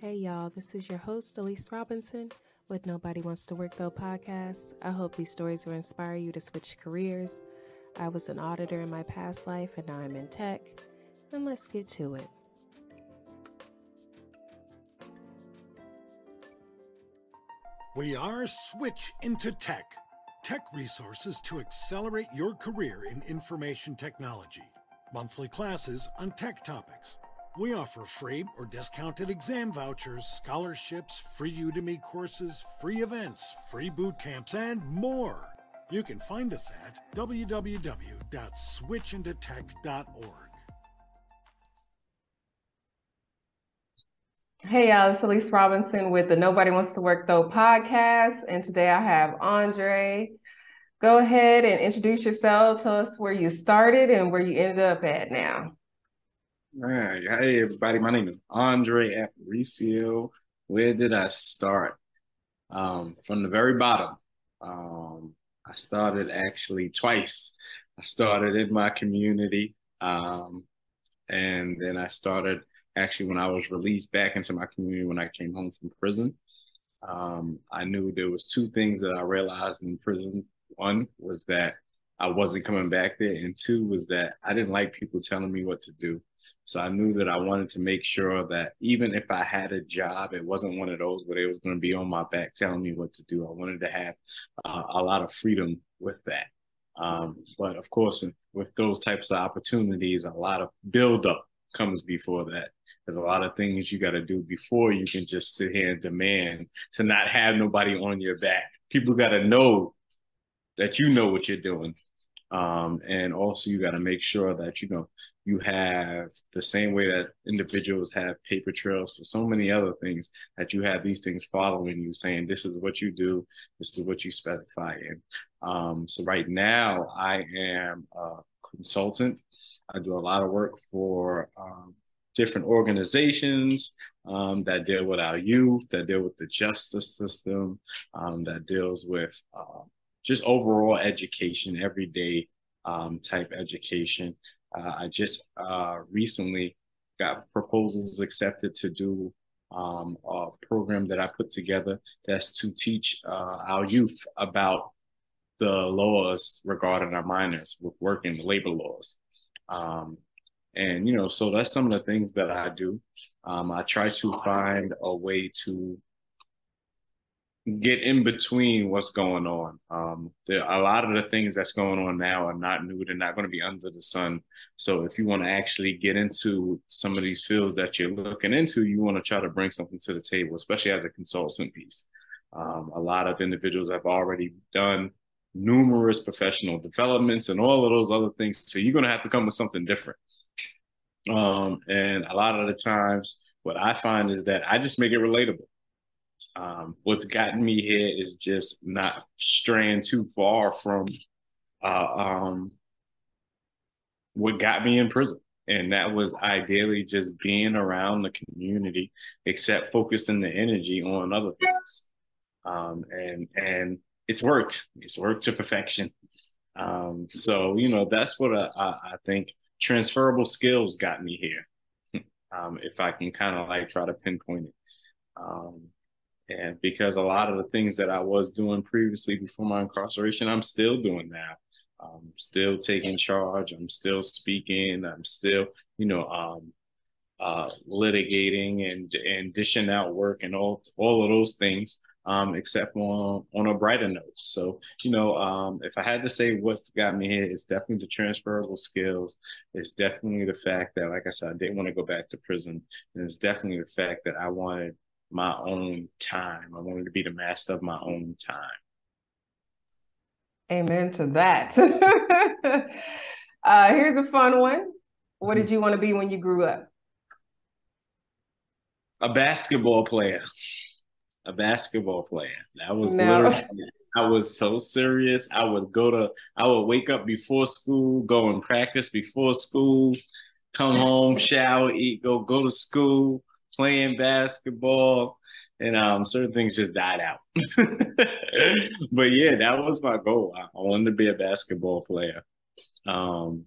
Hey y'all, this is your host, Elyse Robinson with Nobody Wants to Work Though podcast. I hope these stories will inspire you to switch careers. I was an auditor in my past life and now I'm in tech. And let's get to it. We are Switch into Tech, tech resources to accelerate your career in information technology. Monthly classes on tech topics. We offer free or discounted exam vouchers, scholarships, free Udemy courses, free events, free boot camps, and more. You can find us at www.switchintotech.org. Hey y'all, it's Elyse Robinson with the Nobody Wants to Work Though podcast. And today I have Andre. Go ahead and introduce yourself. Tell us where you started and where you ended up at now. All right. Hey, everybody. My name is Andre Apparicio. Where did I start? Um, from the very bottom. Um, I started actually twice. I started in my community. Um, and then I started actually when I was released back into my community when I came home from prison. Um, I knew there was two things that I realized in prison. One was that I wasn't coming back there, and two was that I didn't like people telling me what to do. So I knew that I wanted to make sure that even if I had a job, it wasn't one of those where they was going to be on my back telling me what to do. I wanted to have uh, a lot of freedom with that. Um, but of course, with those types of opportunities, a lot of buildup comes before that. There's a lot of things you got to do before you can just sit here and demand to not have nobody on your back. People got to know that you know what you're doing. Um, and also you got to make sure that, you know, you have the same way that individuals have paper trails for so many other things that you have these things following you saying this is what you do this is what you specify in. Um, so right now i am a consultant. I do a lot of work for um, different organizations um, that deal with our youth, that deal with the justice system, um, that deals with uh, just overall education, everyday um, type education. Uh, I just uh, recently got proposals accepted to do um, a program that I put together that's to teach uh, our youth about the laws regarding our minors with working the labor laws. Um, and, you know, so that's some of the things that I do. Um, I try to find a way to get in between what's going on. Um, there, a lot of the things that's going on now are not new. They're not going to be under the sun. So if you want to actually get into some of these fields that you're looking into, you want to try to bring something to the table, especially as a consultant piece. Um, a lot of individuals have already done numerous professional developments and all of those other things. So you're going to have to come with something different. Um, and a lot of the times, what I find is that I just make it relatable. Um, what's gotten me here is just not straying too far from uh, um, what got me in prison. And that was ideally just being around the community, except focusing the energy on other things. Um, and and it's worked. It's worked to perfection. Um, so you know that's what I, I think transferable skills got me here. um, if I can kind of like try to pinpoint it. Um, and because a lot of the things that I was doing previously before my incarceration, I'm still doing now. I'm still taking charge. I'm still speaking. I'm still, you know, um, uh, litigating and and dishing out work and all all of those things um, except on on a brighter note. So, you know, um, if I had to say what's got me here, it's definitely the transferable skills. It's definitely the fact that, like I said, I didn't want to go back to prison, and it's definitely the fact that I wanted my own time. I wanted to be the master of my own time. Amen to that. uh, here's a fun one. What did you want to be when you grew up? A basketball player a basketball player. That was no. literally I was so serious. I would go to I would wake up before school, go and practice before school, come home, shower, eat, go go to school, playing basketball, and um certain things just died out. but yeah, that was my goal. I, wanted to be a basketball player um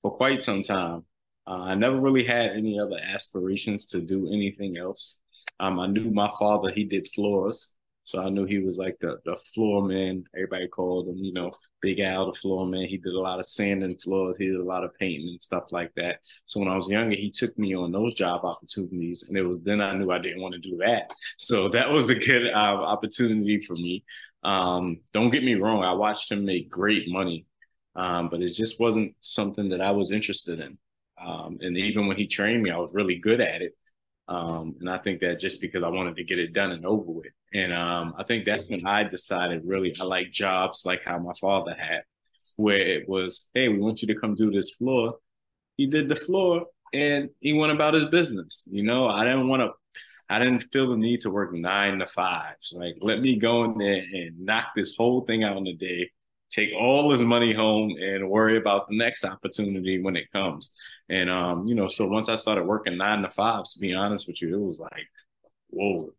for quite some time. Uh, I never really had any other aspirations to do anything else. Um, I knew my father, he did floors. So I knew he was like the the floor man. Everybody called him, you know, Big Al the floor man. He did a lot of sanding floors. He did a lot of painting and stuff like that. So when I was younger, he took me on those job opportunities, and it was then I knew I didn't want to do that. So that was a good uh, opportunity for me. Um, don't get me wrong, I watched him make great money, um, but it just wasn't something that I was interested in. Um, and even when he trained me, I was really good at it. Um, and I think that just because I wanted to get it done and over with. And um, I think that's when I decided really I like jobs like how my father had, where it was, hey, we want you to come do this floor. He did the floor and he went about his business. You know, I didn't want to, I didn't feel the need to work nine to fives. Like, let me go in there and knock this whole thing out in a day take all his money home and worry about the next opportunity when it comes. And um, you know, so once I started working nine to fives, to be honest with you, it was like, whoa,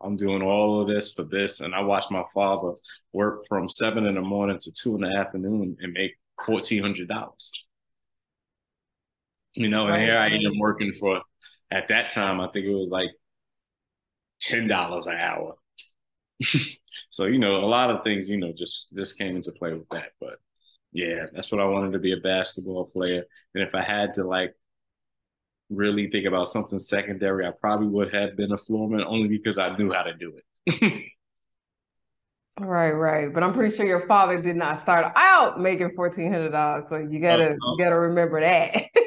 I'm doing all of this for this. And I watched my father work from seven in the morning to two in the afternoon and make fourteen hundred dollars. You know, and here I am working for at that time, I think it was like ten dollars an hour. so you know a lot of things you know just just came into play with that but yeah that's what i wanted to be a basketball player and if i had to like really think about something secondary i probably would have been a floorman only because i knew how to do it Right, right. But I'm pretty sure your father did not start out making fourteen hundred dollars. So you gotta uh, you gotta remember that.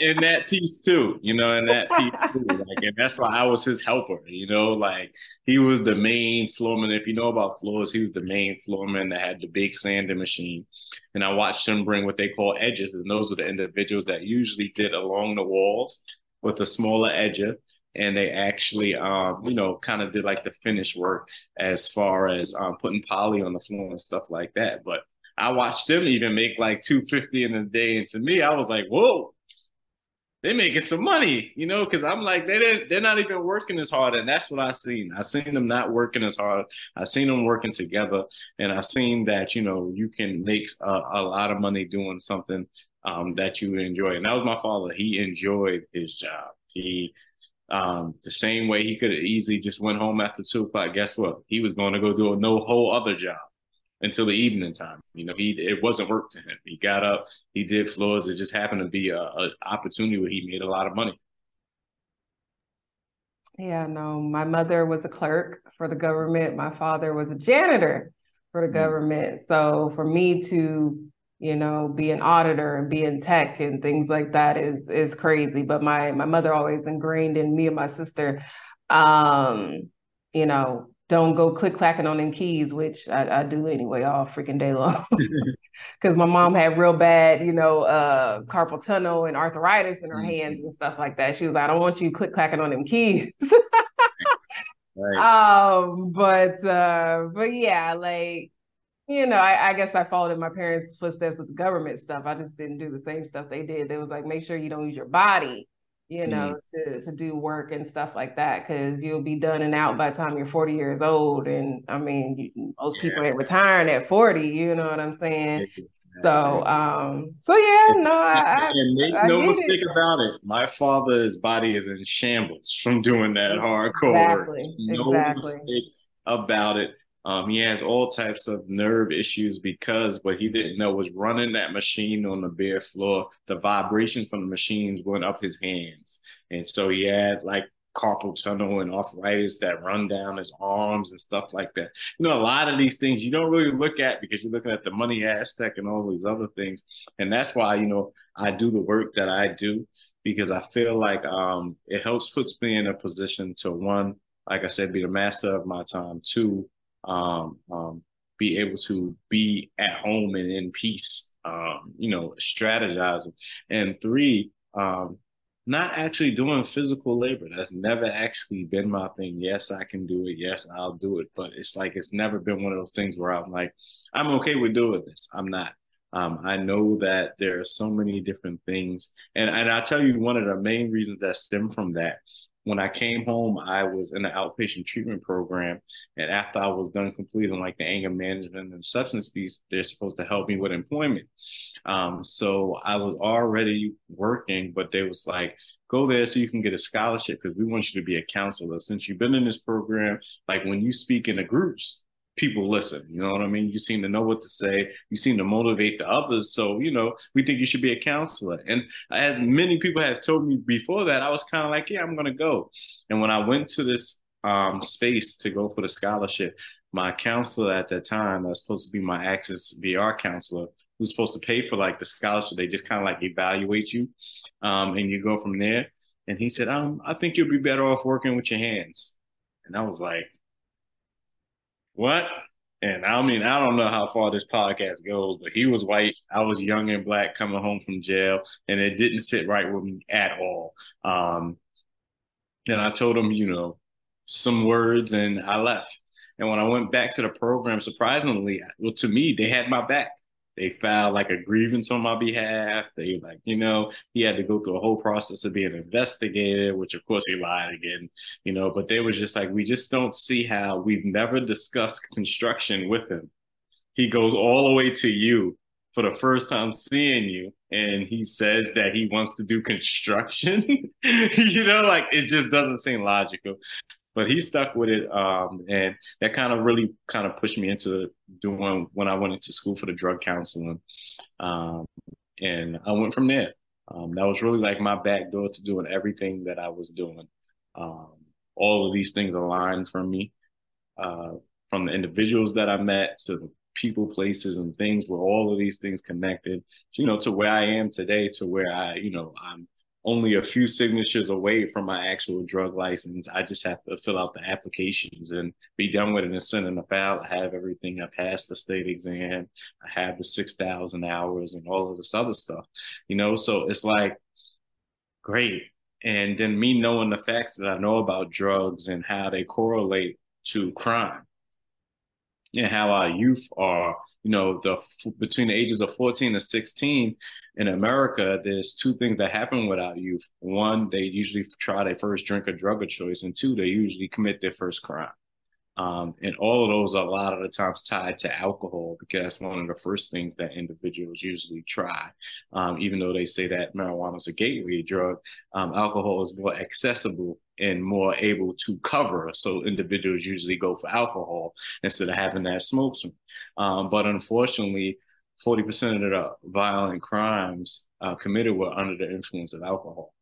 and, that piece too, you know, and that piece too. Like, and that's why I was his helper, you know, like he was the main floorman. If you know about floors, he was the main floorman that had the big sanding machine. And I watched him bring what they call edges, and those are the individuals that usually did along the walls with a smaller edger and they actually, um, you know, kind of did like the finish work as far as um, putting poly on the floor and stuff like that. But I watched them even make like 250 in a day. And to me, I was like, whoa, they're making some money, you know, because I'm like, they didn't, they're not even working as hard. And that's what I seen. I seen them not working as hard. I seen them working together. And I seen that, you know, you can make a, a lot of money doing something um, that you enjoy. And that was my father. He enjoyed his job. He um, the same way he could have easily just went home after two o'clock. Guess what? He was going to go do a no whole other job until the evening time. You know, he it wasn't work to him. He got up, he did floors. It just happened to be a, a opportunity where he made a lot of money. Yeah, no. My mother was a clerk for the government. My father was a janitor for the mm-hmm. government. So for me to you know, be an auditor and be in tech and things like that is is crazy. But my my mother always ingrained in me and my sister, um, you know, don't go click clacking on them keys, which I, I do anyway all freaking day long. Because my mom had real bad, you know, uh, carpal tunnel and arthritis in her mm-hmm. hands and stuff like that. She was like, I don't want you click clacking on them keys. right. Um, but uh, but yeah, like you know, I, I, guess I followed in my parents' footsteps with the government stuff. I just didn't do the same stuff they did. They was like, make sure you don't use your body, you know, mm. to, to do work and stuff like that, because you'll be done and out by the time you're 40 years old. And I mean, you, most yeah. people ain't retiring at 40, you know what I'm saying? So, um, so yeah, no, I, and make I no mistake it. about it. My father's body is in shambles from doing that hardcore exactly. No exactly. mistake about it. Um, he has all types of nerve issues because what he didn't know was running that machine on the bare floor. The vibration from the machines went up his hands, and so he had like carpal tunnel and arthritis that run down his arms and stuff like that. You know, a lot of these things you don't really look at because you're looking at the money aspect and all these other things, and that's why you know I do the work that I do because I feel like um, it helps puts me in a position to one, like I said, be the master of my time. Two, um, um, be able to be at home and in peace, um, you know, strategizing. And three, um, not actually doing physical labor. That's never actually been my thing. Yes, I can do it. Yes, I'll do it. But it's like it's never been one of those things where I'm like, I'm okay with doing this. I'm not. Um, I know that there are so many different things, and and I tell you one of the main reasons that stem from that when I came home, I was in the outpatient treatment program. And after I was done completing like the anger management and substance piece, they're supposed to help me with employment. Um, so I was already working, but they was like, go there so you can get a scholarship because we want you to be a counselor. Since you've been in this program, like when you speak in the groups, people listen. You know what I mean? You seem to know what to say. You seem to motivate the others. So, you know, we think you should be a counselor. And as many people have told me before that, I was kind of like, yeah, I'm going to go. And when I went to this um, space to go for the scholarship, my counselor at that time, was supposed to be my Access VR counselor, who's supposed to pay for like the scholarship, they just kind of like evaluate you um, and you go from there. And he said, um, I think you'll be better off working with your hands. And I was like, what? And I mean, I don't know how far this podcast goes, but he was white. I was young and black coming home from jail, and it didn't sit right with me at all. Um, and I told him, you know, some words, and I left. And when I went back to the program, surprisingly, well, to me, they had my back. They filed like a grievance on my behalf. They like, you know, he had to go through a whole process of being investigated, which of course he lied again, you know, but they was just like, we just don't see how we've never discussed construction with him. He goes all the way to you for the first time seeing you and he says that he wants to do construction you know like it just doesn't seem logical but he stuck with it. Um, and that kind of really kind of pushed me into doing when I went into school for the drug counseling. Um, and I went from there. Um, that was really like my back door to doing everything that I was doing. Um, all of these things aligned for me, uh, from the individuals that I met to the people, places, and things where all of these things connected, to, you know, to where I am today, to where I, you know, I'm only a few signatures away from my actual drug license. I just have to fill out the applications and be done with it and send in the file. I have everything. I passed the state exam. I have the 6,000 hours and all of this other stuff, you know? So it's like, great. And then me knowing the facts that I know about drugs and how they correlate to crime and how our youth are, you know, the between the ages of 14 to 16 in America, there's two things that happen with our youth. One, they usually try their first drink of drug of choice, and two, they usually commit their first crime. Um, and all of those are a lot of the times tied to alcohol because that's one of the first things that individuals usually try. Um, even though they say that marijuana is a gateway drug, um, alcohol is more accessible and more able to cover. So individuals usually go for alcohol instead of having that smoke. Um, but unfortunately, 40% of the violent crimes uh, committed were under the influence of alcohol.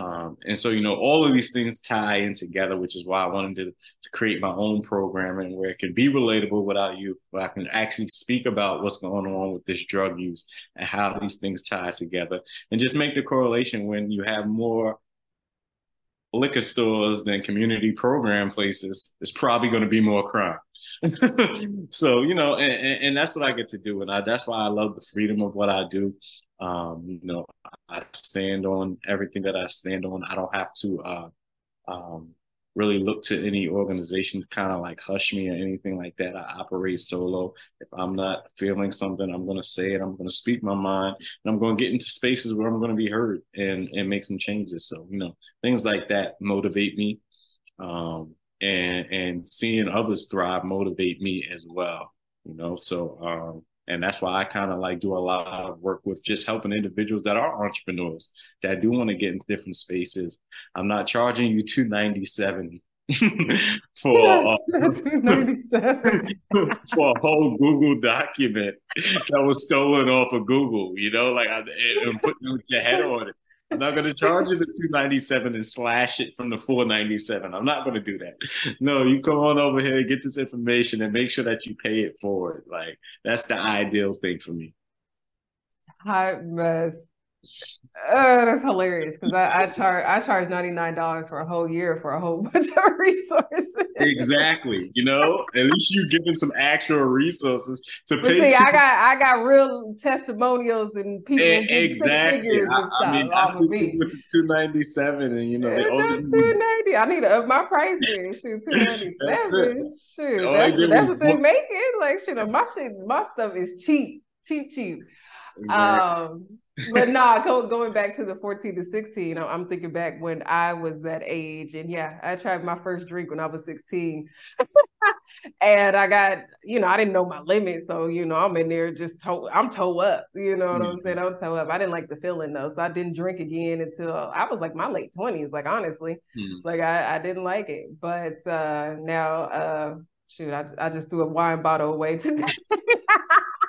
Um, and so, you know, all of these things tie in together, which is why I wanted to, to create my own programming where it can be relatable without you, where I can actually speak about what's going on with this drug use and how these things tie together and just make the correlation when you have more liquor stores than community program places, it's probably going to be more crime. so you know, and, and, that's what I get to do, and I, that's why I love the freedom of what I do. Um, you know, I stand on everything that I stand on. I don't have to uh, um, really look to any organization to kind of like hush me or anything like that. I operate solo. If I'm not feeling something, I'm going to say it. I'm going to speak my mind, and I'm going to get into spaces where I'm going to be heard and and make some changes. So you know, things like that motivate me, um, and and seeing others thrive motivate me as well. You know, so um, and that's why I kind of like do a lot of work with just helping individuals that are entrepreneurs that do want to get in different spaces. I'm not charging you 297 for uh, for a whole Google document that was stolen off of Google, you know, like I, and putting your head on it. I'm not going to charge you the 297 and slash it from the 497. I'm not going to do that. No, you come on over here, get this information, and make sure that you pay it forward. Like that's the ideal thing for me. Mess. Oh, that's hilarious because I, I charge I charge ninety nine dollars for a whole year for a whole bunch of resources. exactly, you know, at least you're giving some actual resources to but pay. See, I got I got real testimonials and people. And, exactly, I, I, mean, I see people with two ninety seven, and you know, they two ninety. I need to up my price then. Shoot, two ninety seven. Shoot, that's, that's what they're making. Like, shit, my shit, my stuff is cheap, cheap, cheap. Exactly. Um but nah, go, going back to the 14 to 16, I'm thinking back when I was that age. And yeah, I tried my first drink when I was 16. and I got, you know, I didn't know my limit. So, you know, I'm in there just toe, I'm toe up. You know what mm-hmm. I'm saying? I'm toe up. I didn't like the feeling though. So I didn't drink again until I was like my late 20s, like honestly. Mm-hmm. Like I, I didn't like it. But uh now uh shoot, I, I just threw a wine bottle away today.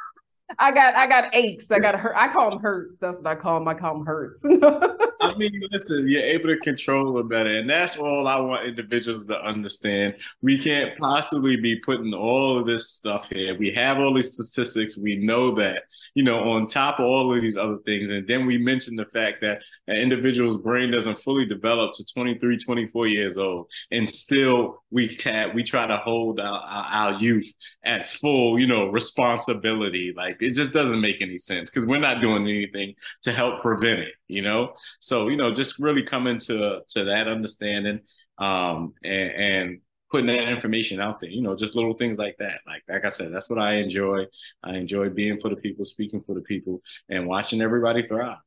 I got I got aches. I got hurt. I call them hurts. That's what I call them. I call them hurts. I mean, listen, you're able to control it better, and that's all I want individuals to understand. We can't possibly be putting all of this stuff here. We have all these statistics. We know that, you know, on top of all of these other things, and then we mentioned the fact that an individual's brain doesn't fully develop to 23, 24 years old, and still we can't. we try to hold our, our, our youth at full, you know, responsibility. Like it just doesn't make any sense because we're not doing anything to help prevent it, you know. So you know, just really coming to to that understanding um, and, and putting that information out there. You know, just little things like that. Like like I said, that's what I enjoy. I enjoy being for the people, speaking for the people, and watching everybody thrive.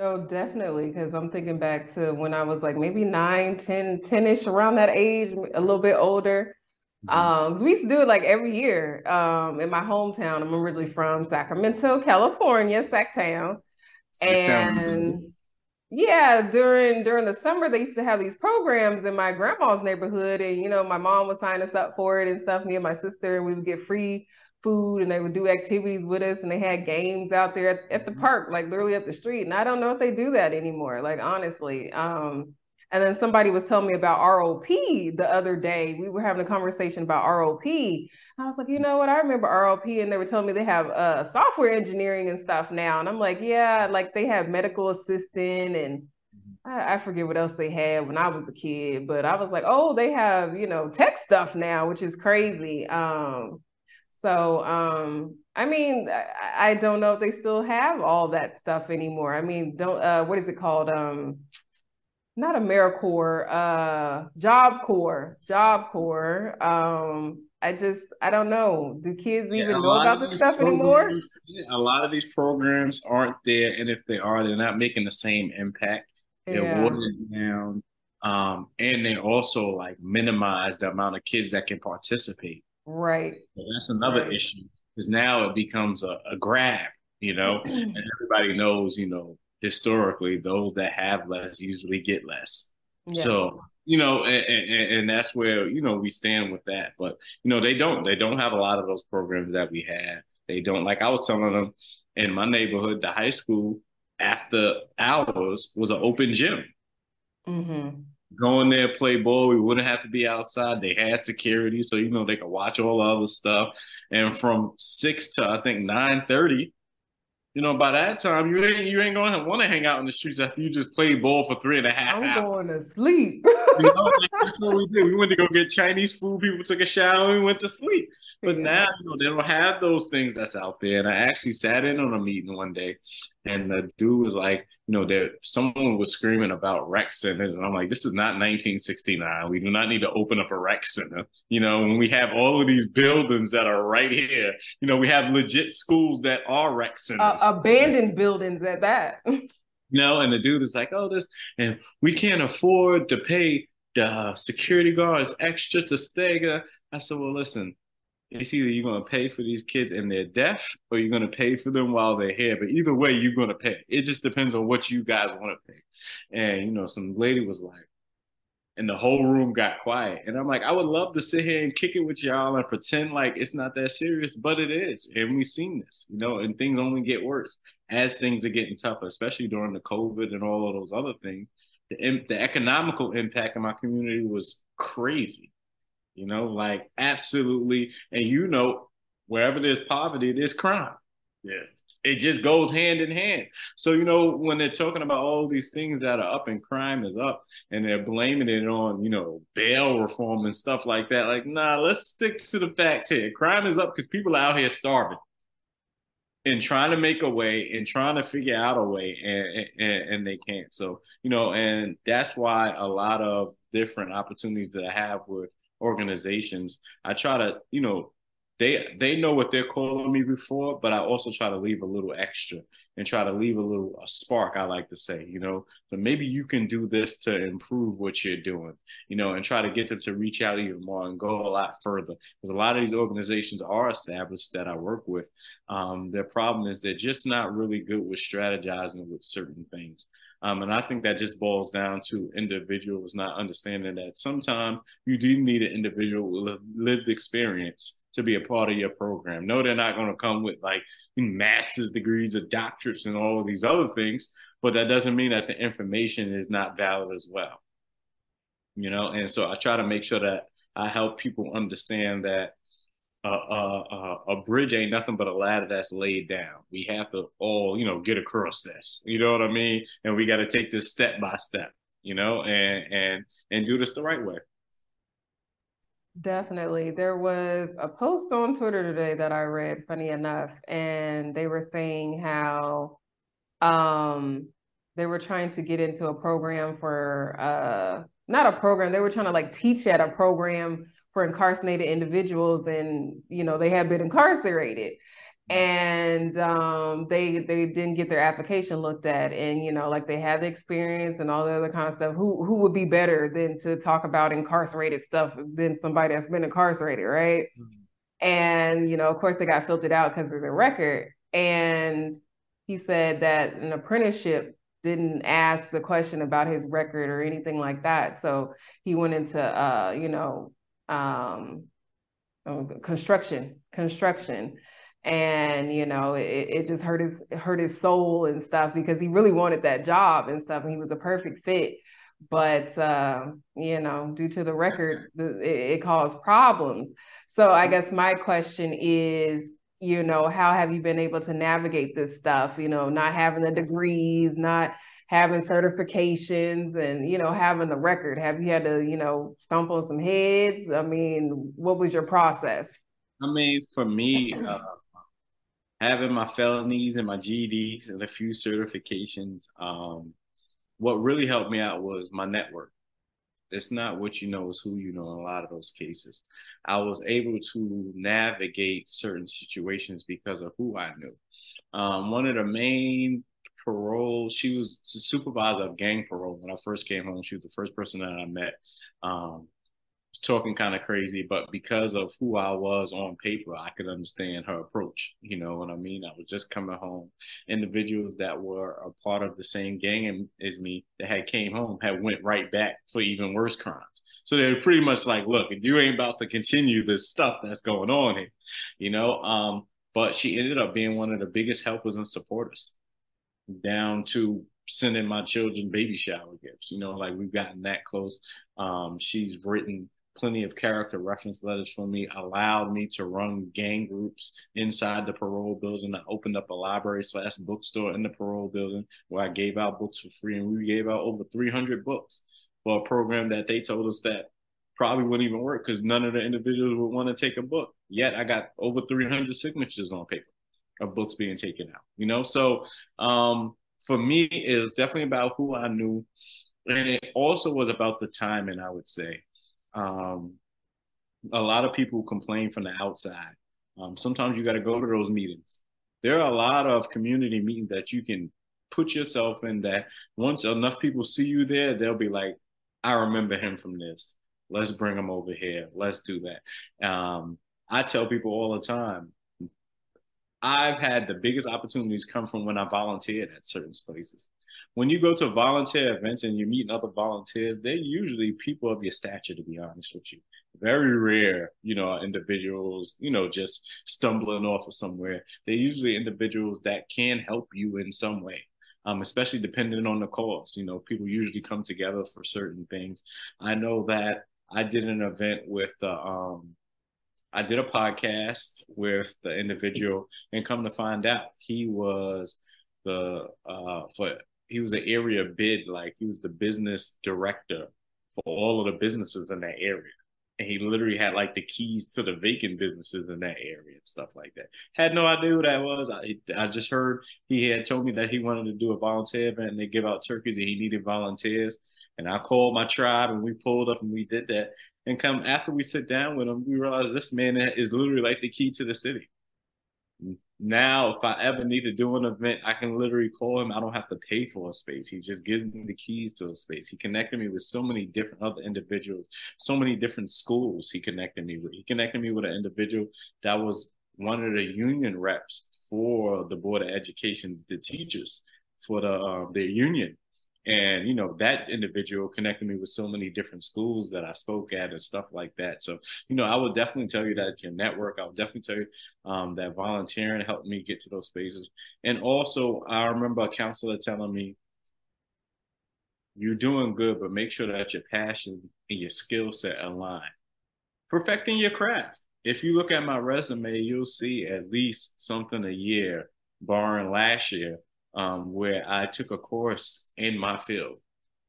Oh, definitely. Because I'm thinking back to when I was like maybe nine, 10, 10 ish around that age, a little bit older. Mm-hmm. Um, we used to do it like every year um, in my hometown. I'm originally from Sacramento, California, And yeah, during during the summer they used to have these programs in my grandma's neighborhood, and you know my mom would sign us up for it and stuff. Me and my sister, and we would get free food, and they would do activities with us, and they had games out there at, at the mm-hmm. park, like literally up the street. And I don't know if they do that anymore. Like honestly, um, and then somebody was telling me about ROP the other day. We were having a conversation about ROP. I was like, you know what? I remember ROP, and they were telling me they have uh, software engineering and stuff now. And I'm like, yeah, like they have medical assistant and I, I forget what else they had when I was a kid. But I was like, oh, they have you know tech stuff now, which is crazy. Um, so um, I mean, I, I don't know if they still have all that stuff anymore. I mean, don't uh, what is it called? Um, not AmeriCorps, uh, Job Corps, Job Corps. Um, I just, I don't know. Do kids yeah, even know about this stuff anymore? A lot of these programs aren't there, and if they are, they're not making the same impact. They're yeah. watering down, um, and they also like minimize the amount of kids that can participate. Right. So that's another right. issue because now it becomes a, a grab, you know, and everybody knows, you know, historically, those that have less usually get less. Yeah. So you know, and, and, and, that's where you know we stand with that. But you know, they don't they don't have a lot of those programs that we had. They don't like I was telling them in my neighborhood, the high school after hours was an open gym. Mm-hmm. Go in there, play ball. We wouldn't have to be outside. They had security, so you know they could watch all the other stuff. And from six to I think nine thirty, you know, by that time you ain't you ain't going to want to hang out in the streets after you just played ball for three and a half I'm hours. going to sleep. you know, that's what we did. We went to go get Chinese food. People took a shower. and We went to sleep. But yeah. now, you know, they don't have those things that's out there. And I actually sat in on a meeting one day, and the dude was like, you know, there someone was screaming about rec centers, and I'm like, this is not 1969. We do not need to open up a rec center. You know, when we have all of these buildings that are right here, you know, we have legit schools that are rec centers, uh, abandoned buildings at that. you know, and the dude is like, oh, this, and we can't afford to pay the security guards extra to stay. There. I said, well, listen, it's either you're going to pay for these kids and they're deaf or you're going to pay for them while they're here. But either way, you're going to pay. It just depends on what you guys want to pay. And, you know, some lady was like, and the whole room got quiet. And I'm like, I would love to sit here and kick it with y'all and pretend like it's not that serious, but it is. And we've seen this, you know, and things only get worse as things are getting tougher, especially during the COVID and all of those other things. The, the economical impact in my community was crazy you know, like absolutely. And you know, wherever there's poverty, there's crime. Yeah. It just goes hand in hand. So, you know, when they're talking about all these things that are up and crime is up and they're blaming it on, you know, bail reform and stuff like that, like, nah, let's stick to the facts here. Crime is up because people are out here starving and trying to make a way and trying to figure out a way and, and, and they can't. So, you know, and that's why a lot of different opportunities that I have with organizations, I try to, you know, they they know what they're calling me before, but I also try to leave a little extra and try to leave a little a spark. I like to say, you know, so maybe you can do this to improve what you're doing, you know, and try to get them to reach out even more and go a lot further. Because a lot of these organizations are established that I work with. Um, their problem is they're just not really good with strategizing with certain things. Um, and I think that just boils down to individuals not understanding that sometimes you do need an individual lived experience to be a part of your program. No, they're not going to come with like master's degrees or doctorates and all of these other things, but that doesn't mean that the information is not valid as well. You know, and so I try to make sure that I help people understand that a, a, bridge ain't nothing but a ladder that's laid down. We have to all, you know, get across this. You know what I mean? And we got to take this step by step, you know, and and and do this the right way. Definitely. There was a post on Twitter today that I read, funny enough, and they were saying how um they were trying to get into a program for uh not a program, they were trying to like teach at a program for incarcerated individuals and you know they have been incarcerated. And um, they they didn't get their application looked at and you know like they had the experience and all the other kind of stuff. Who who would be better than to talk about incarcerated stuff than somebody that's been incarcerated right? Mm-hmm. and you know of course they got filtered out because of the record. And he said that an apprenticeship didn't ask the question about his record or anything like that. So he went into uh you know um construction construction. And you know it, it just hurt his hurt his soul and stuff because he really wanted that job and stuff and he was a perfect fit. But uh, you know due to the record it, it caused problems. So i guess my question is you know how have you been able to navigate this stuff? You know not having the degrees not having certifications and you know having the record have you had to you know stomp on some heads i mean what was your process i mean for me uh, having my felonies and my GEDs and a few certifications, um, what really helped me out was my network. It's not what you know, it's who you know in a lot of those cases. I was able to navigate certain situations because of who I knew. Um, one of the main parole, she was supervisor of gang parole when I first came home. She was the first person that I met. Um, talking kind of crazy, but because of who I was on paper, I could understand her approach. You know what I mean? I was just coming home. Individuals that were a part of the same gang as me that had came home had went right back for even worse crimes. So they're pretty much like, look, you ain't about to continue this stuff that's going on here, you know. Um, but she ended up being one of the biggest helpers and supporters, down to sending my children baby shower gifts. You know, like we've gotten that close. Um, she's written plenty of character reference letters for me, allowed me to run gang groups inside the parole building. I opened up a library slash bookstore in the parole building where I gave out books for free, and we gave out over 300 books for a program that they told us that probably wouldn't even work because none of the individuals would want to take a book. Yet I got over 300 signatures on paper of books being taken out. You know, so um, for me, it was definitely about who I knew. And it also was about the timing, I would say. Um, a lot of people complain from the outside. Um, sometimes you got to go to those meetings. There are a lot of community meetings that you can put yourself in that once enough people see you there, they'll be like, I remember him from this. Let's bring him over here. Let's do that. Um, I tell people all the time, I've had the biggest opportunities come from when I volunteered at certain places when you go to volunteer events and you're meeting other volunteers, they're usually people of your stature, to be honest with you. Very rare, you know, individuals, you know, just stumbling off of somewhere. They're usually individuals that can help you in some way. Um, especially depending on the cause. You know, people usually come together for certain things. I know that I did an event with the um, I did a podcast with the individual, and come to find out, he was the uh, for he was an area bid, like he was the business director for all of the businesses in that area. And he literally had like the keys to the vacant businesses in that area and stuff like that. Had no idea who that was. I I just heard he had told me that he wanted to do a volunteer event and they give out turkeys and he needed volunteers. And I called my tribe and we pulled up and we did that. And come after we sit down with him, we realize this man is literally like the key to the city. Now, if I ever need to do an event, I can literally call him. I don't have to pay for a space. He just gives me the keys to a space. He connected me with so many different other individuals, so many different schools he connected me with. He connected me with an individual that was one of the union reps for the Board of Education, the teachers for the uh, union and you know that individual connected me with so many different schools that I spoke at and stuff like that. So you know, I would definitely tell you that your network. I would definitely tell you um, that volunteering helped me get to those spaces. And also, I remember a counselor telling me, "You're doing good, but make sure that your passion and your skill set align. Perfecting your craft. If you look at my resume, you'll see at least something a year, barring last year." Um, where I took a course in my field,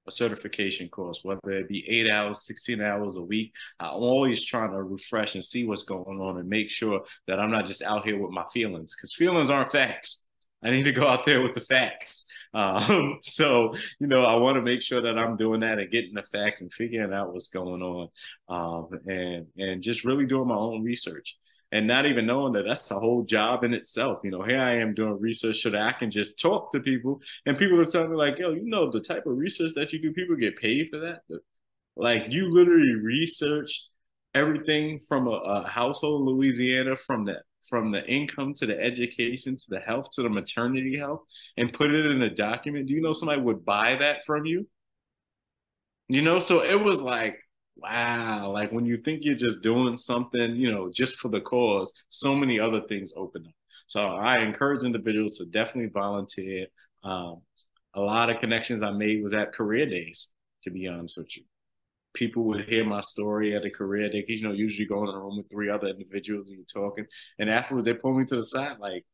a certification course, whether it be eight hours, 16 hours a week. I'm always trying to refresh and see what's going on and make sure that I'm not just out here with my feelings because feelings aren't facts. I need to go out there with the facts. Um, so, you know, I want to make sure that I'm doing that and getting the facts and figuring out what's going on um, and, and just really doing my own research and not even knowing that that's a whole job in itself. You know, here I am doing research so that I can just talk to people, and people are telling me like, "Yo, you know, the type of research that you do, people get paid for that." Like, you literally research everything from a, a household in Louisiana, from the from the income to the education to the health to the maternity health, and put it in a document. Do you know somebody would buy that from you? You know, so it was like wow, like when you think you're just doing something, you know, just for the cause, so many other things open up. So I encourage individuals to definitely volunteer. Um, a lot of connections I made was at career days, to be honest with you. People would hear my story at a career day, you know, usually go in a room with three other individuals and you're talking. And afterwards, they pull me to the side, like,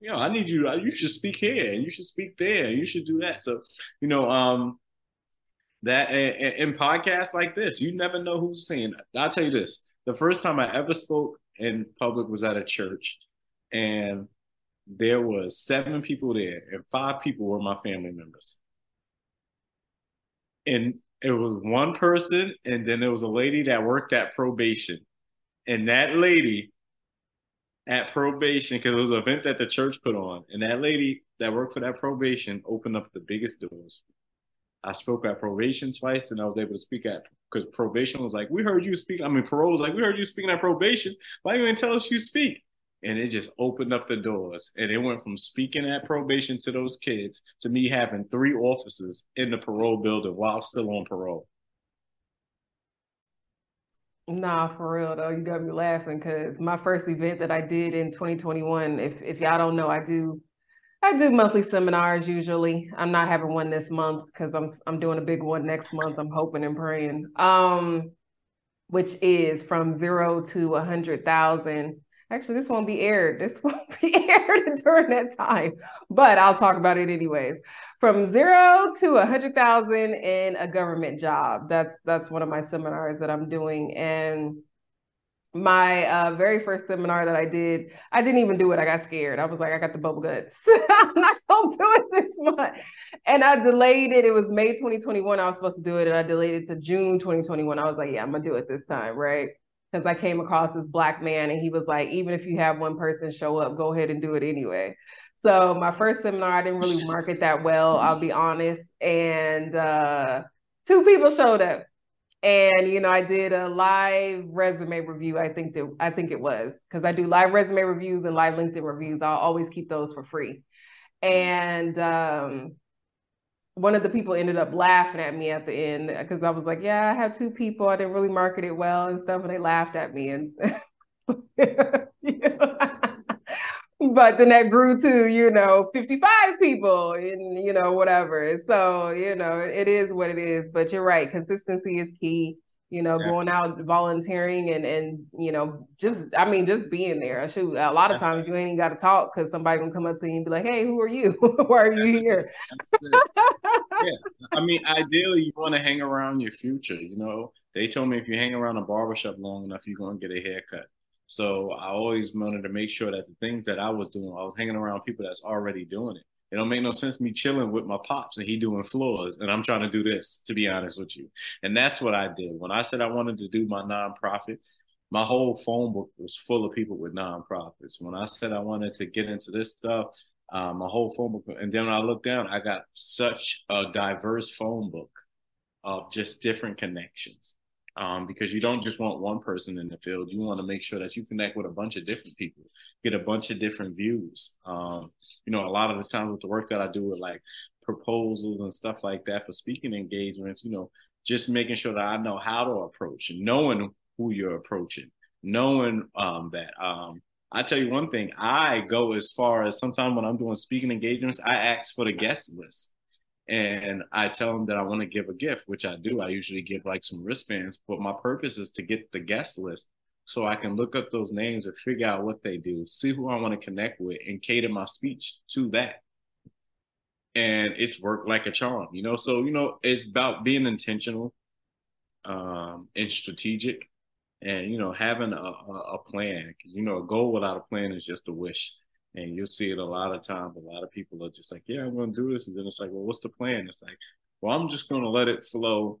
you know, I need you, you should speak here and you should speak there and you should do that. So, you know, um, that in podcasts like this, you never know who's saying it. I'll tell you this: the first time I ever spoke in public was at a church, and there was seven people there, and five people were my family members. And it was one person, and then there was a lady that worked at probation, and that lady at probation because it was an event that the church put on, and that lady that worked for that probation opened up the biggest doors I spoke at probation twice, and I was able to speak at because probation was like, "We heard you speak." I mean, parole was like, "We heard you speaking at probation. Why you didn't tell us you speak?" And it just opened up the doors, and it went from speaking at probation to those kids to me having three officers in the parole building while still on parole. Nah, for real though, you got me laughing because my first event that I did in 2021, if if y'all don't know, I do I do monthly seminars usually. I'm not having one this month because I'm I'm doing a big one next month. I'm hoping and praying. Um, which is from zero to a hundred thousand. Actually, this won't be aired. This won't be aired during that time, but I'll talk about it anyways. From zero to a hundred thousand in a government job. That's that's one of my seminars that I'm doing, and my uh, very first seminar that I did, I didn't even do it. I got scared. I was like, I got the bubble guts. I'm not gonna do it this month. And I delayed it. It was May 2021. I was supposed to do it, and I delayed it to June 2021. I was like, yeah, I'm gonna do it this time, right? Because I came across this black man, and he was like, even if you have one person show up, go ahead and do it anyway. So my first seminar, I didn't really market that well. I'll be honest. And uh, two people showed up and you know i did a live resume review i think that i think it was because i do live resume reviews and live linkedin reviews. I'll always keep those for free. And um, one of the people ended up laughing at me at the end because i was like yeah i have two people. I didn't really market it well and stuff and they laughed at me and but then that grew to you know 55 people and you know whatever. So you know it is what it is but you're right consistency is key you know yeah. going out volunteering and and you know just i mean just being there. Shoot a lot of times you ain't even got to talk because somebody gonna come up to you and be like hey who are you? Why are you here? Yeah. I mean ideally you want to hang around your future you know? They told me if you hang around a barbershop long enough you're gonna get a haircut so I always wanted to make sure that the things that I was doing, I was hanging around people that's already doing it. It don't make no sense me chilling with my pops and he doing floors and I'm trying to do this, to be honest with you. And that's what I did. When I said I wanted to do my nonprofit, my whole phone book was full of people with nonprofits. When I said I wanted to get into this stuff, um, my whole phone book, and then when I looked down, I got such a diverse phone book of just different connections. Um, because you don't just want one person in the field. You want to make sure that you connect with a bunch of different people, get a bunch of different views. Um, you know, a lot of the times with the work that I do with like proposals and stuff like that for speaking engagements, you know, just making sure that I know how to approach and knowing who you're approaching, knowing um, that. Um, I tell you one thing, I go as far as sometimes when I'm doing speaking engagements, I ask for the guest list. And I tell them that I want to give a gift, which I do. I usually give like some wristbands, but my purpose is to get the guest list so I can look up those names and figure out what they do, see who I want to connect with, and cater my speech to that. And it's worked like a charm, you know. So you know, it's about being intentional um, and strategic and you know having a, a, plan you know a goal without a plan is just a wish and you'll see it a lot of times a lot of people are just like yeah i'm going to do this and then it's like well what's the plan? It's like well i'm just going to let it flow.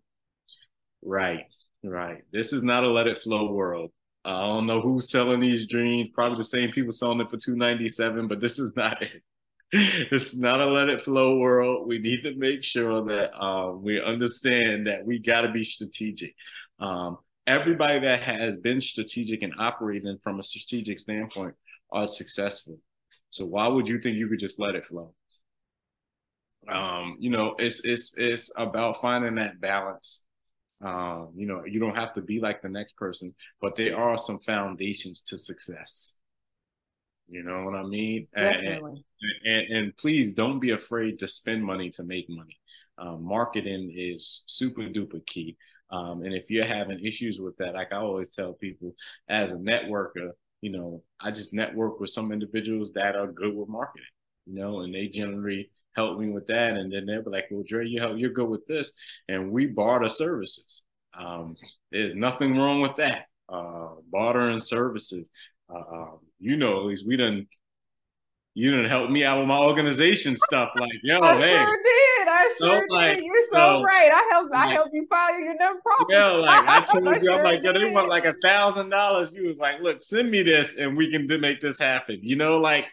Right right. This is not a let it flow world. I don't know who's selling these dreams. Probably the same people selling it for 297 but this is not it. This is not a let it flow world. We need to make sure that um, we understand that we got to be strategic. Um, everybody that has been strategic and operating from a strategic standpoint are successful. So why would you think you could just let it flow? Um, you know, it's it's it's about finding that balance. Um, you know, you don't have to be like the next person, but there are some foundations to success. You know what I mean? Definitely. And, and, and please don't be afraid to spend money to make money. Um, marketing is super duper key. Um, and if you're having issues with that, like I always tell people, as a networker, you know, I just network with some individuals that are good with marketing, you know, and they generally help me with that. And then they'll be like, well, Dre, you help, you're good with this. And we barter services. Um, there's nothing wrong with that. Uh, bartering services. Uh, um, you know, at least we didn't, you didn't help me out with my organization stuff. Like, yo, I hey. sure. I sure So, like. You're so, so, right. I helped. I like- helped you file your nonprofit. Yeah, like I told you, sure I'm like, yo, they want like a thousand dollars. You was like, look, send me this and we can do, make this happen. You know, like,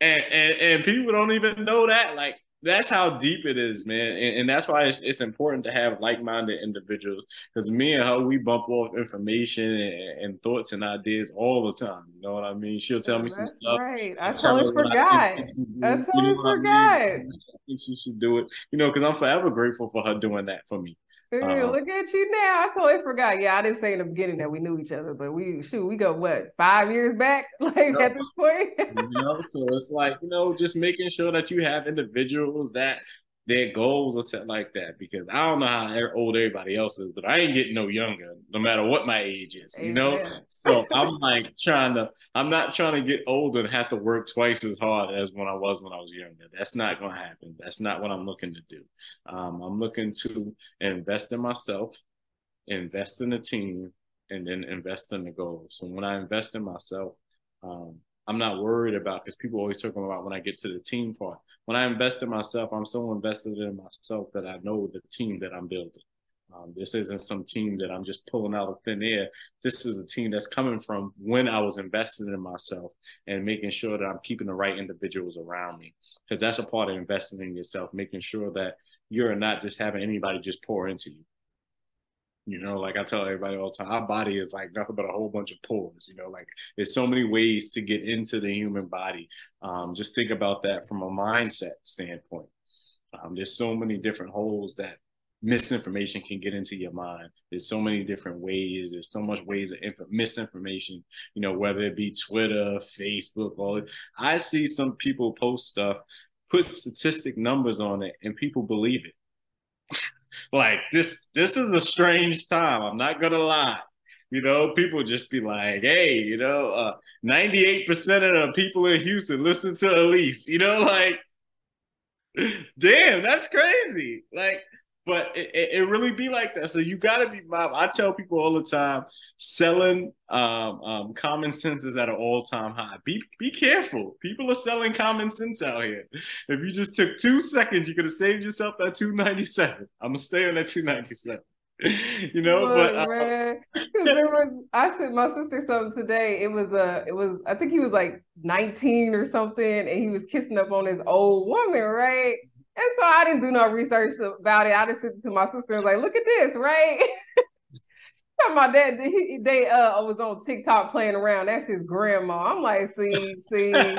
and, and and people don't even know that. Like, that's how deep it is, man. And, and that's why it's it's important to have like minded individuals because me and her, we bump off information and, and thoughts and ideas all the time. You know what I mean? She'll tell me some stuff. right. I totally forgot. think she should do, I you know totally what I mean? forgot. I think she should do it. You know, because I'm forever grateful for her doing that for me. Hey, Uh, look at you now. I totally forgot. Yeah, I didn't say in the beginning that we knew each other, but we shoot, we go what five years back, like at this point. you know so it's like you know just making sure that you have individuals that their goals are set like that because i don't know how old everybody else is but i ain't getting no younger no matter what my age is you know? So i'm like trying to i'm not trying to get older and have to work twice as hard as when i was when i was younger. That's not going to happen. That's not what i'm looking to do. Um, i'm looking to invest in myself invest in the team and then invest in the goals. So when i invest in myself um, I'm not worried about because people always talking about when I get to the team part. When I invest in myself, I'm so invested in myself that I know the team that I'm building. Um, this isn't some team that I'm just pulling out of thin air. This is a team that's coming from when I was investing in myself and making sure that I'm keeping the right individuals around me. Because that's a part of investing in yourself, making sure that you're not just having anybody just pour into you. You know, like I tell everybody all the time, our body is like nothing but a whole bunch of pores. You know, like there's so many ways to get into the human body. Um, just think about that from a mindset standpoint. Um, there's so many different holes that misinformation can get into your mind. There's so many different ways. There's so much ways of inf- misinformation. You know, whether it be Twitter, Facebook, all. I see some people post stuff, put statistic numbers on it, and people believe it like this this is a strange time i'm not gonna lie. You know people just be like hey you know uh 98% of the people in houston listen to Elyse you know like damn that's crazy. Like but it, it, really be like that. So you got to be mob. I tell people all the time, selling um, um, common sense is at an all time high. Be be careful. People are selling common sense out here. If you just took two seconds, you could have saved yourself that two ninety seven. I'm gonna stay on that two ninety seven. you know, Look, but uh, man, there was I sent my sister something today. It was a, it was I think he was like 19 or something, and he was kissing up on his old woman, right? And so I didn't do no research about it. I just said to my sister and was like, look at this, right? talking about that he, they uh was on TikTok playing around. That's his grandma. I'm like, see, see,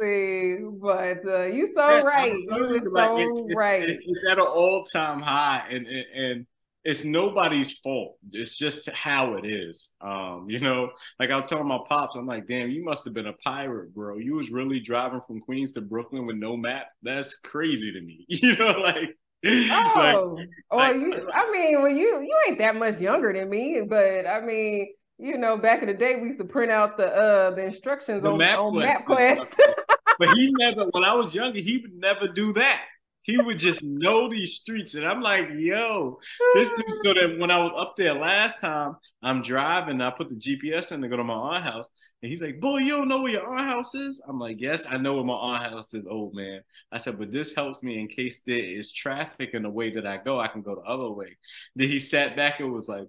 see. But uh, you so right. You, you like, so it's, right. It's, it's, at an all time high, and, and and it's nobody's fault. It's just how it is. Um, you know, like I was telling my pops, I'm like, damn, you must have been a pirate, bro. You was really driving from Queens to Brooklyn with no map. That's crazy to me. You know, like Oh, like, or like, you I mean, well you you ain't that much younger than me, but I mean, you know, back in the day we used to print out the uh the instructions the on, map on MapQuest. but he never when I was younger, he would never do that he would just know these streets. And I'm like, yo, this dude. So that when I was up there last time, I'm driving, I put the GPS in to go to my aunt house. And he's like, boy, you don't know where your aunt house is? I'm like, yes, I know where my aunt house is, old man. I said, but this helps me in case there is traffic in the way that I go, I can go the other way. Then he sat back and was like,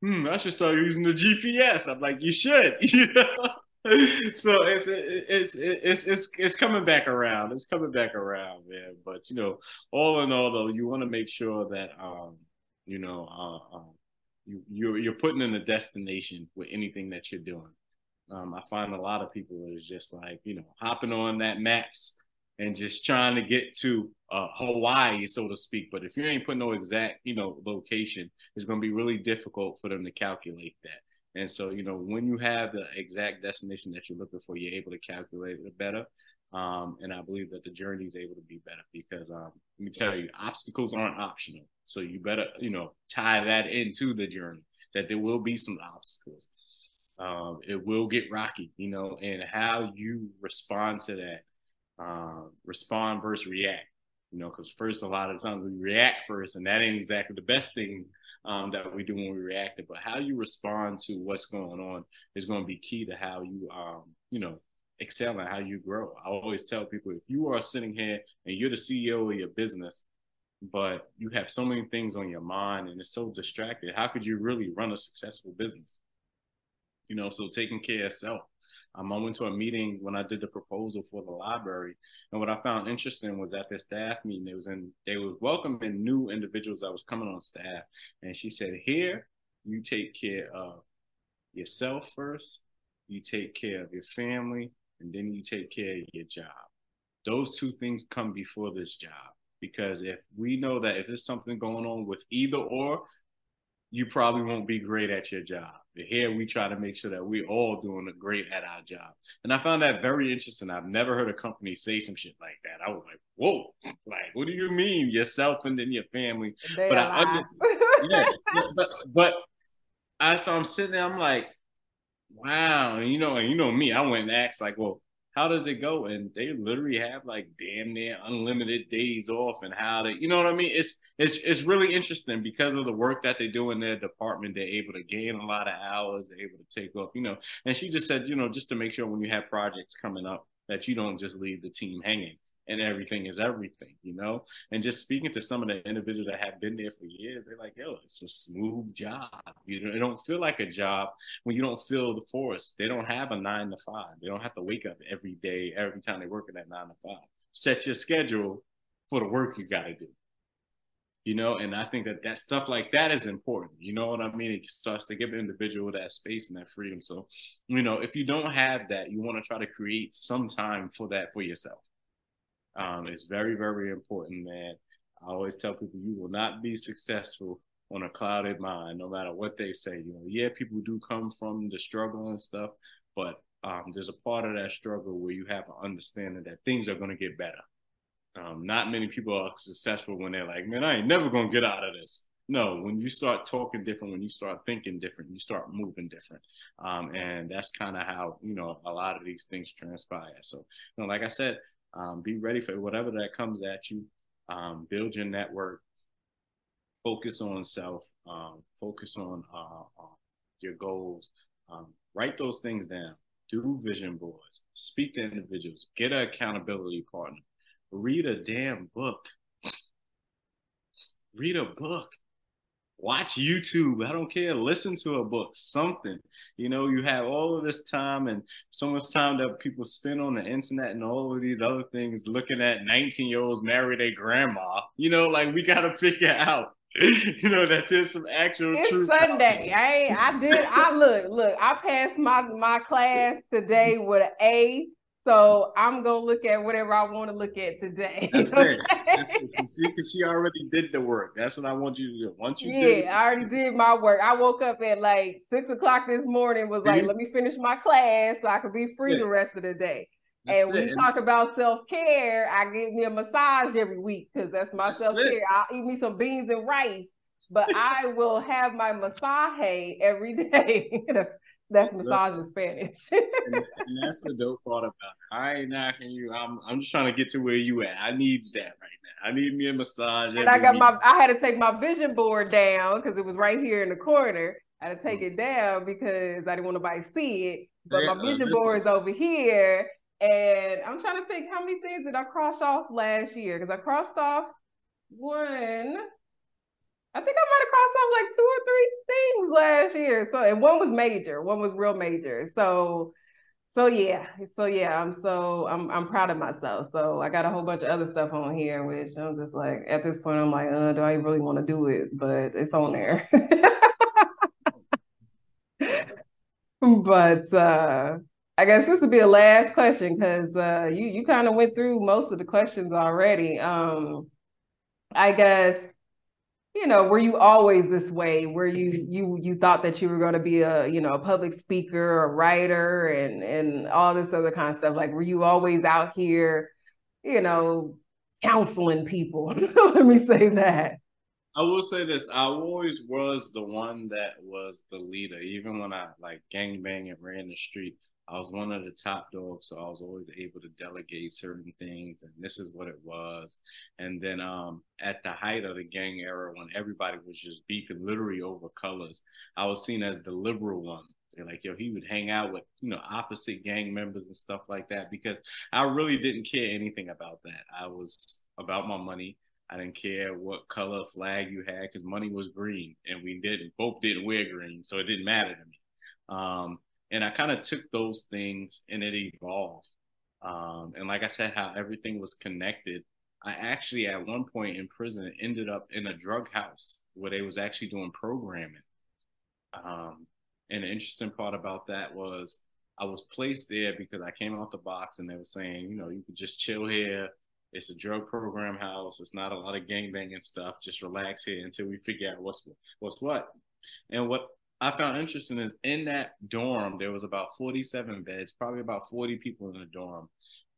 hmm, I should start using the GPS. I'm like, you should, you know? so it's it's it's it's it's coming back around. It's coming back around, man. But you know, all in all, though, you want to make sure that um, you know, uh, um, you you're you're putting in a destination with anything that you're doing. Um, I find a lot of people is just like you know hopping on that maps and just trying to get to uh, Hawaii, so to speak. But if you ain't put no exact you know location, it's going to be really difficult for them to calculate that. And so, you know, when you have the exact destination that you're looking for, you're able to calculate it better. Um, and I believe that the journey is able to be better because um, let me tell you, obstacles aren't optional. So you better, you know, tie that into the journey that there will be some obstacles. Um, it will get rocky, you know, and how you respond to that, uh, respond versus react, you know, because first, a lot of times we react first, and that ain't exactly the best thing um, that we do when we react. But how you respond to what's going on is going to be key to how you, um, you know, excel and how you grow. I always tell people if you are sitting here and you're the CEO of your business, but you have so many things on your mind and it's so distracted, how could you really run a successful business? You know, so taking care of self um, I went to a meeting when I did the proposal for the library, and what I found interesting was at the staff meeting, they was in they were welcoming new individuals that was coming on staff, and she said, "Here, you take care of yourself first, you take care of your family, and then you take care of your job. Those two things come before this job." Because if we know that if there's something going on with either or, you probably won't be great at your job. Here we try to make sure that we all doing a great at our job. And I found that very interesting. I've never heard a company say some shit like that. I was like, whoa, like, what do you mean yourself and then your family? They but I understand. yeah, but, but as I'm sitting there, I'm like, wow. And you know, and you know me, I went and asked like, well, how does it go? And they literally have like damn near unlimited days off and how they, you know what I mean? It's it's it's really interesting because of the work that they do in their department. They're able to gain a lot of hours. They're able to take off, you know. And she just said, you know, just to make sure when you have projects coming up that you don't just leave the team hanging and everything is everything, you know? And just speaking to some of the individuals that have been there for years, they're like, yo, it's a smooth job. You know, it don't feel like a job when you don't feel the force. They don't have a nine to five. They don't have to wake up every day, every time they work at that nine to five. Set your schedule for the work you got to do. You know, and I think that that stuff like that is important. You know what I mean? It starts to give an individual that space and that freedom. So, you know, if you don't have that, you want to try to create some time for that for yourself um, it's very, very important, man. I always tell people you will not be successful on a clouded mind, no matter what they say. You know, yeah, people do come from the struggle and stuff, but um, there's a part of that struggle where you have an understanding that things are going to get better. Um, not many people are successful when they're like, man, I ain't never going to get out of this. No, when you start talking different, when you start thinking different, you start moving different. Um, and that's kind of how, you know, a lot of these things transpire. So, you know, like I said, um, be ready for whatever that comes at you. Um, build your network. focus on self, um, focus on uh, uh, your goals, um, write those things down, do vision boards, speak to individuals, get an accountability partner, read a damn book. Read a book watch YouTube. I don't care. Listen to a book, something. You know, you have all of this time and so much time that people spend on the internet and all of these other things looking at 19 year olds marry their grandma. You know, like we got to figure out. you know that there's some actual it's truth. Sunday. I I did. I look look. I passed my my class today with an A so I'm gonna look at whatever I want to look at today. That's it. That's it. See, because she already did the work. That's what I want you to do. Once you yeah, I already did my work. I woke up at like six o'clock this morning. Was like, mm-hmm. let me finish my class so I could be free yeah. the rest of the day. That's and it. we talk about self care, I get me a massage every week because that's my self care. I'll eat me some beans and rice, but I will have my massage every day. that's that's massage in Spanish. and, and, that's the dope part about it. I ain't knocking you. I'm I'm just trying to get to where you at. I needs that right now. I need me a massage. And I got week. my I had to take my vision board down because it was right here in the corner. I had to take mm. it down because I didn't want nobody to see it. But yeah, my vision uh, board is over here. And I'm trying to think how many things did I cross off last year? Because I crossed off one, I think I might have crossed off like two or three things last year. So and one was major, one was real major. So so yeah, so yeah, I'm so I'm I'm proud of myself. So I got a whole bunch of other stuff on here, which I'm just like at this point I'm like, uh, do I really want to do it? But it's on there. but uh I guess this would be a last question because uh you you kind of went through most of the questions already. Um I guess you know, were you always this way? Were you you you thought that you were going to be a you know a public speaker, a writer, and and all this other kind of stuff? Like, were you always out here, you know, counseling people? Let me say that. I will say this: I always was the one that was the leader, even when I like gang bang and ran the street. I was one of the top dogs, so I was always able to delegate certain things, and this is what it was. And then um, at the height of the gang era, when everybody was just beefing literally over colors, I was seen as the liberal one. They like, yo, he would hang out with, you know, opposite gang members and stuff like that because I really didn't care anything about that. I was about my money. I didn't care what color flag you had because money was green and we didn't both didn't wear green, so it didn't matter to me. Um, and I kind of took those things and it evolved. Um, and like I said, how everything was connected. I actually, at one point in prison, ended up in a drug house where they was actually doing programming. Um, and the interesting part about that was I was placed there because I came out the box and they were saying, you know, you could just chill here. It's a drug program house. It's not a lot of gang banging stuff. Just relax here until we figure out what's what's what. And what I found interesting is in that dorm, there was about 47 beds, probably about 40 people in the dorm.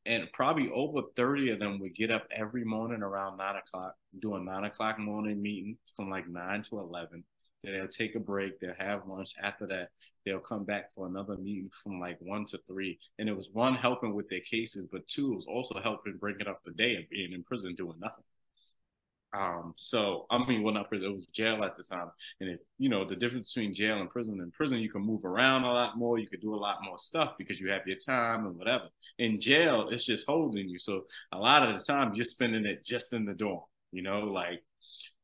And probably over 30 of them would get up every morning around nine o'clock, do a nine o'clock morning meeting from like nine to 11. Then they'll take a break, they'll have lunch. After that, they'll come back for another meeting from like one to three. And it was one helping with their cases, but two was also helping it up the day of being in prison doing nothing. Um, so I mean, well, not prison, it was jail at the time. And if you know the difference between jail and prison, in prison you can move around a lot more, you could do a lot more stuff because you have your time and whatever. In jail, it's just holding you. So a lot of the time you're spending it just in the dorm, you know, like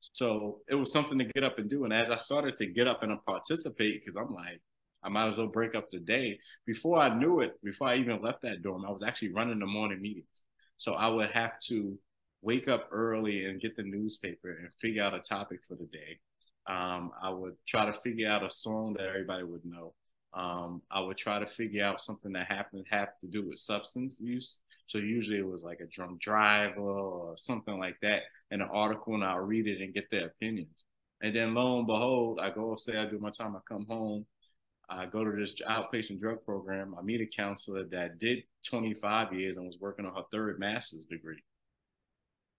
so it was something to get up and do. And as I started to get up and participate, because I'm like, I might as well break up the day. Before I knew it, before I even left that dorm, I was actually running the morning meetings. So I would have to wake up early and get the newspaper and figure out a topic for the day. Um, I would try to figure out a song that everybody would know. Um, I would try to figure out something that happened have to do with substance use. So usually it was like a drunk driver or something like that in an article, and I'll read it and get their opinions. And then lo and behold, I go say I do my time. I come home. I go to this outpatient drug program. I meet a counselor that did 25 years and was working on her third master's degree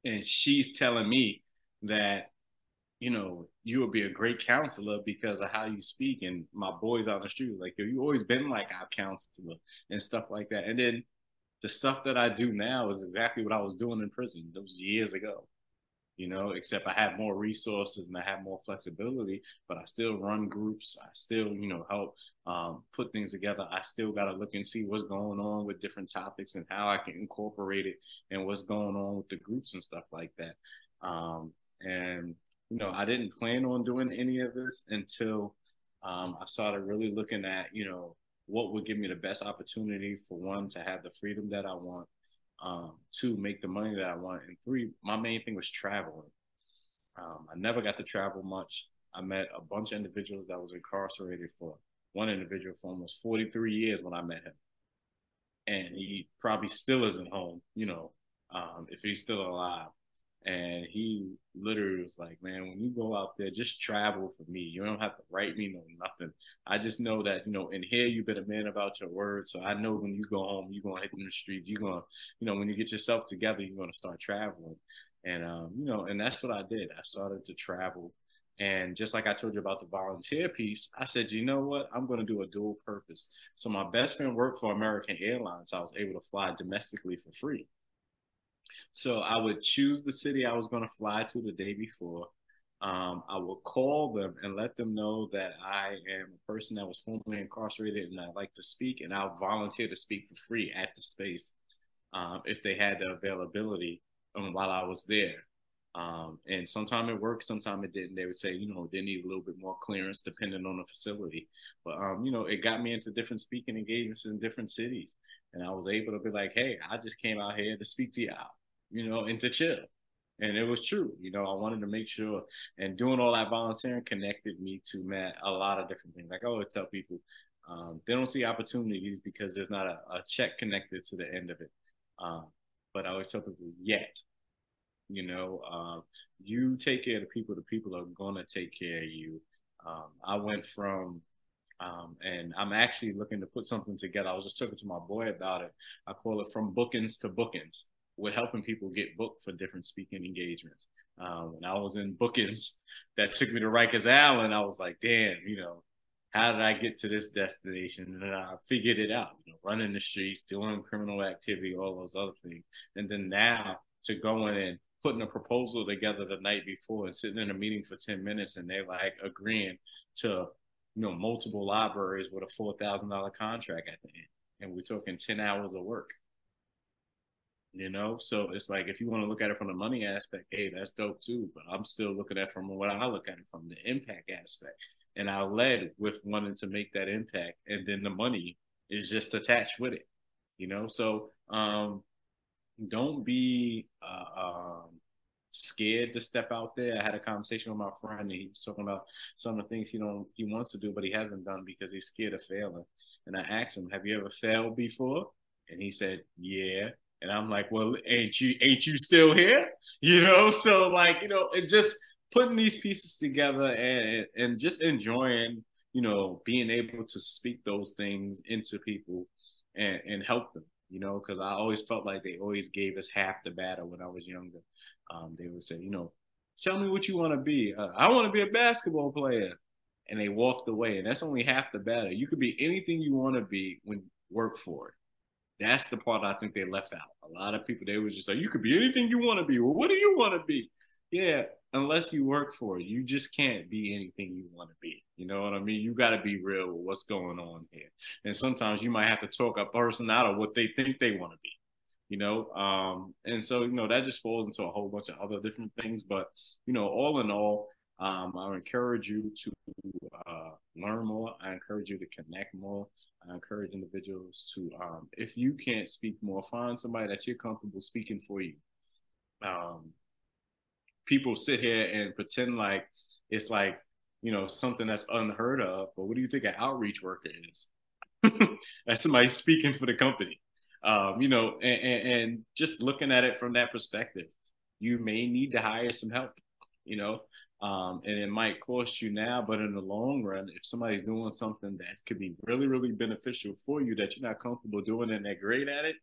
and she's telling me that you know you would be a great counselor because of how you speak and my boys on the street like you always been like our counselor and stuff like that. And then the stuff that i do now is exactly what i was doing in prison. Those years ago you know, except I have more resources and I have more flexibility, but I still run groups. I still, you know, help um, put things together. I still got to look and see what's going on with different topics and how I can incorporate it and what's going on with the groups and stuff like that. Um, and, you know, I didn't plan on doing any of this until um, I started really looking at, you know, what would give me the best opportunity for one to have the freedom that I want um, two, make the money that I want, and three, my main thing was traveling. Um, I never got to travel much. I met a bunch of individuals that was incarcerated for one individual for almost 43 years when I met him. And he probably still isn't home, you know, um, if he's still alive. And he literally was like, man, when you go out there, just travel for me. You don't have to write me no nothing. I just know that, you know, in here you've been a man about your word. So I know when you go home, you're gonna hit in the streets, you're gonna, you know, when you get yourself together, you're gonna start traveling. And um, you know, and that's what I did. I started to travel. And just like I told you about the volunteer piece, I said, you know what? I'm going to do a dual purpose. So my best friend worked for American Airlines. I was able to fly domestically for free. So I would choose the city I was going to fly to the day before. Um, I would call them and let them know that I am a person that was formerly incarcerated and I like to speak, and I'll volunteer to speak for free at the space um, if they had the availability um, while I was there. Um, and sometimes it worked, sometimes it didn't. They would say, you know, they need a little bit more clearance depending on the facility. But, um, you know, it got me into different speaking engagements in different cities. And I was able to be like, hey, I just came out here to speak to y'all you know, and to chill. And it was true. You know, I wanted to make sure and doing all that volunteering connected me to Matt a lot of different things. Like I always tell people, um, they don't see opportunities because there's not a, a, check connected to the end of it. Um, but I always tell people, yet, you know, um, you take care of the people, the people are going to take care of you. Um, I went from, um, and I'm actually looking to put something together. I was just talking to my boy about it. I call it from bookings to bookings with helping people get booked for different speaking engagements. Um, when I was in bookings that took me to Rikers Island, I was like, damn, you know, how did I get to this destination? And I figured it out, you know, running the streets, doing criminal activity, all those other things. And then now to going and putting a proposal together the night before and sitting in a meeting for 10 minutes and they're like agreeing to, you know, multiple libraries with a $4,000 contract at the end. And we're talking 10 hours of work you know so it's like if you want to look at it from the money aspect hey that's dope too but i'm still looking at from what i look at it from the impact aspect and i led with wanting to make that impact and then the money is just attached with it you know so um don't be uh, um scared to step out there. I had a conversation with my friend and he was talking about some of the things he don't he wants to do but he hasn't done because he's scared of failing. And I asked him, "Have you ever failed before?" And he said, "Yeah." And I'm like, well, ain't you ain't you still here? You know, so like, you know, it just putting these pieces together and and just enjoying, you know, being able to speak those things into people and and help them, you know, because I always felt like they always gave us half the battle when I was younger. Um, they would say, you know, tell me what you want to be. Uh, I want to be a basketball player. And they walked away. And that's only half the battle. You could be anything you want to be when work for it. That's the part I think they left out. A lot of people they was just like, you could be anything you want to be. Well, what do you want to be? Yeah, unless you work for it, you just can't be anything you want to be. You know what I mean? You got to be real with what's going on here. And sometimes you might have to talk a person out of what they think they want to be. You know, um, and so you know that just falls into a whole bunch of other different things. But you know, all in all, um, I encourage you to uh, learn more. I encourage you to connect more. I encourage individuals to, um, if you can't speak more, find somebody that you're comfortable speaking for you. Um, people sit here and pretend like it's like, you know, something that's unheard of. But what do you think an outreach worker is? that's somebody speaking for the company. Um, you know, and, and, and just looking at it from that perspective, you may need to hire some help. You know, um, and it might cost you now, but in the long run, if somebody's doing something that could be really, really beneficial for you that you're not comfortable doing and they're great at it,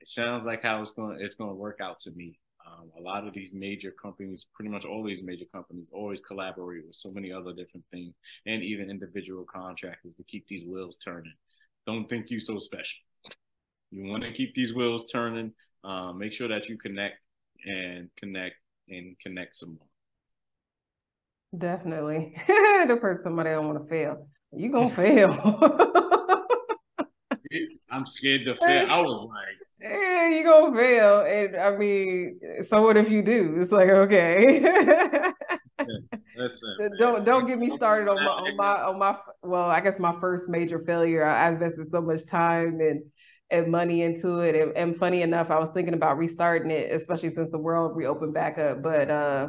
it sounds like how it's going it's going to work out to me. Um, a lot of these major companies, pretty much all these major companies, always collaborate with so many other different things and even individual contractors to keep these wheels turning. Don't think you so special. You want to keep these wheels turning. Um, make sure that you connect and connect and connect some more. Definitely. the person somebody I don't want to fail. You gonna fail. I'm scared to fail. I was like, yeah, you gonna fail. And I mean, so what if you do? It's like, okay. Listen, don't don't get me started on my on my on my well, I guess my first major failure. I invested so much time and and money into it. And, and funny enough, I was thinking about restarting it, especially since the world reopened back up. But uh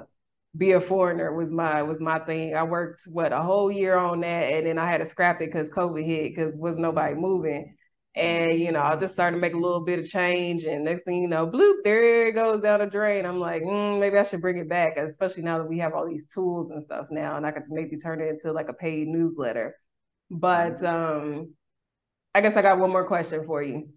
be a foreigner was my was my thing. I worked what a whole year on that, and then I had to scrap it because COVID hit because was nobody moving. And you know, I just started to make a little bit of change, and next thing you know, bloop, there it goes down the drain. I'm like, mm, maybe I should bring it back, especially now that we have all these tools and stuff now, and I could maybe turn it into like a paid newsletter. But mm-hmm. um, I guess I got one more question for you.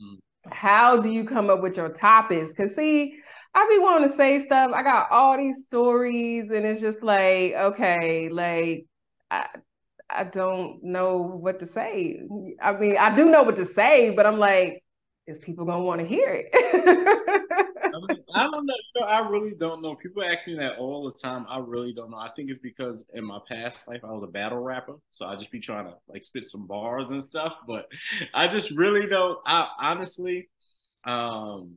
Mm. How do you come up with your topics? Because see, I be wanting to say stuff. I got all these stories, and it's just like, okay, like I I don't know what to say. I mean, I do know what to say, but I'm like, is people gonna want to hear it? I, don't know. You know. I really don't know. People ask me that all the time. I really don't know. I think it's because in my past life I was a battle rapper, so I just be trying to like spit some bars and stuff. But I just really don't. I honestly, um,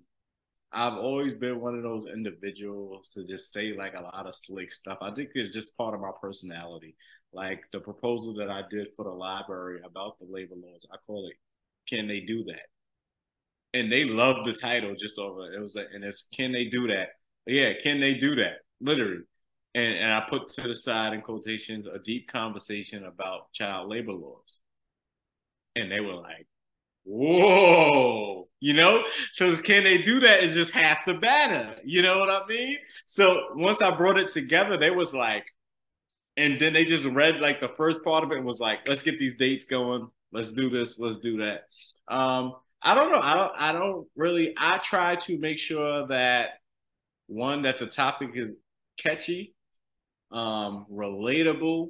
I've always been one of those individuals to just say like a lot of slick stuff. I think it's just part of my personality. Like the proposal that I did for the library about the labor laws, I call it "Can They Do That?" And they loved the title just over. It was like, and it's "Can They Do That?" Yeah, can they do that? Literally. And, and I put to the side in quotations a deep conversation about child labor laws. And they were like, whoa, you know? So can they do that is just half the battle. You know what I mean? So once I brought it together, they was like, and then they just read like the first part of it and was like, let's get these dates going. Let's do this. Let's do that. Um, I don't know. I don't I don't really I try to make sure that one, that the topic is catchy, um, relatable,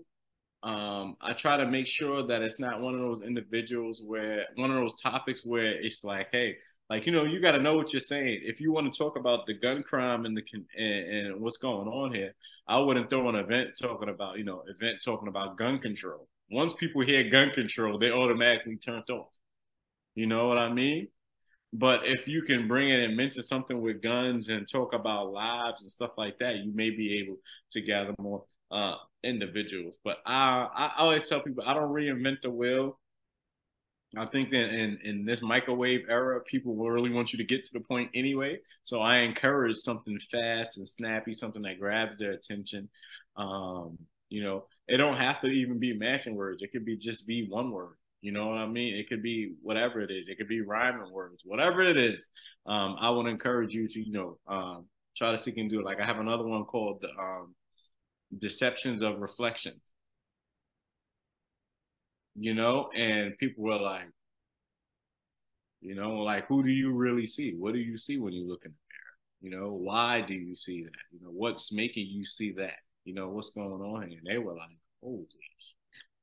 um, I try to make sure that it's not one of those individuals where one of those topics where it's like, hey, like you know, you got to know what you're saying. If you want to talk about the gun crime and the and, and what's going on here, I wouldn't throw an event talking about you know event talking about gun control. Once people hear gun control, they automatically turned off. You know what I mean? But if you can bring it and mention something with guns and talk about lives and stuff like that, you may be able to gather more uh, individuals. But I, I always tell people I don't reinvent the wheel. I think that in, in this microwave era, people will really want you to get to the point anyway. So I encourage something fast and snappy, something that grabs their attention. Um, you know, it don't have to even be matching words. It could be just be one word. You know what I mean? It could be whatever it is. It could be rhyming words, whatever it is. Um, I would encourage you to, you know, um, try to see and do it. Like I have another one called um, deceptions of reflection. You know, and people were like, you know, like who do you really see? What do you see when you look in the mirror? You know, why do you see that? You know, what's making you see that? You know, what's going on here? And they were like, holy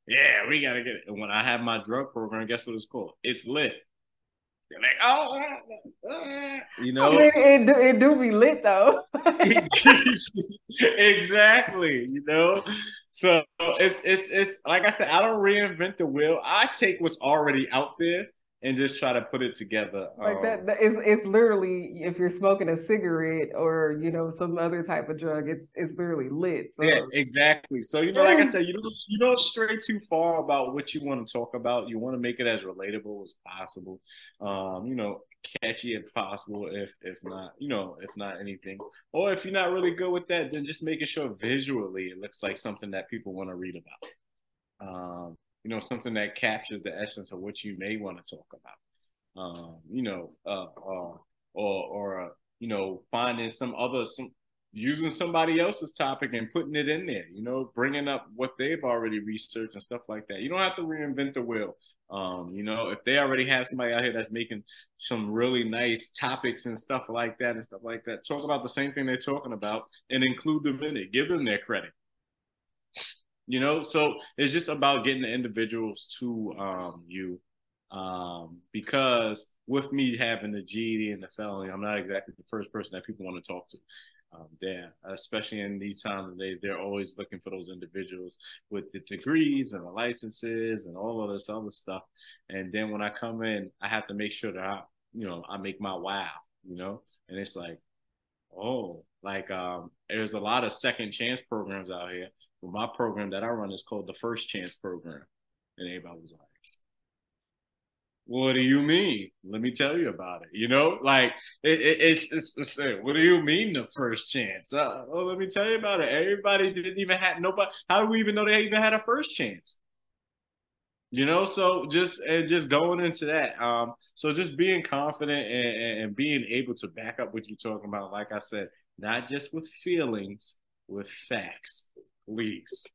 yeah, we gotta get it. And when I have my drug program, guess what it's called? It's lit. They're like, oh, oh, oh, oh. you know, I mean, it, do, it do be lit though. exactly, you know. So it's it's it's like I said, I don't reinvent the wheel. I take what's already out there and just try to put it together. Like um, that, that it's, it's literally if you're smoking a cigarette or you know some other type of drug, it's it's literally lit. So. Yeah, exactly. So you know, like I said, you don't you don't stray too far about what you want to talk about. You want to make it as relatable as possible. Um, you know, catchy if possible. If if not, you know, if not anything, or if you're not really good with that, then just making sure visually it looks like something that people want to read about. Um, you know, something that captures the essence of what you may want to talk about. Um, you know, uh, uh, or or uh, you know, finding some other some using somebody else's topic and putting it in there. You know, bringing up what they've already researched and stuff like that. You don't have to reinvent the wheel. Um, you know, if they already have somebody out here that's making some really nice topics and stuff like that and stuff like that, talk about the same thing they're talking about and include them in it. Give them their credit you know so it's just about getting the individuals to um, you um, because with me having the GED and the felony, I'm not exactly the first person that people want to talk to. um, there, especially in these times of days, they're always looking for those individuals with the degrees and the licenses and all of this other stuff. And then when I come in, I have to make sure that I, you know, I make my wow, you know, and it's like, oh, like um, there's a lot of second chance programs out here. My program that I run is called the First Chance Program, and everybody was like, what do you mean? Let me tell you about it. You know, like it, it, it's, it's, it's what do you mean the first chance? Uh, oh, let me tell you about it. Everybody didn't even have nobody. How do we even know they even had a first chance? You know, so just and just going into that. Um, so just being confident and, and being able to back up what you're talking about. Like I said, not just with feelings, with facts, please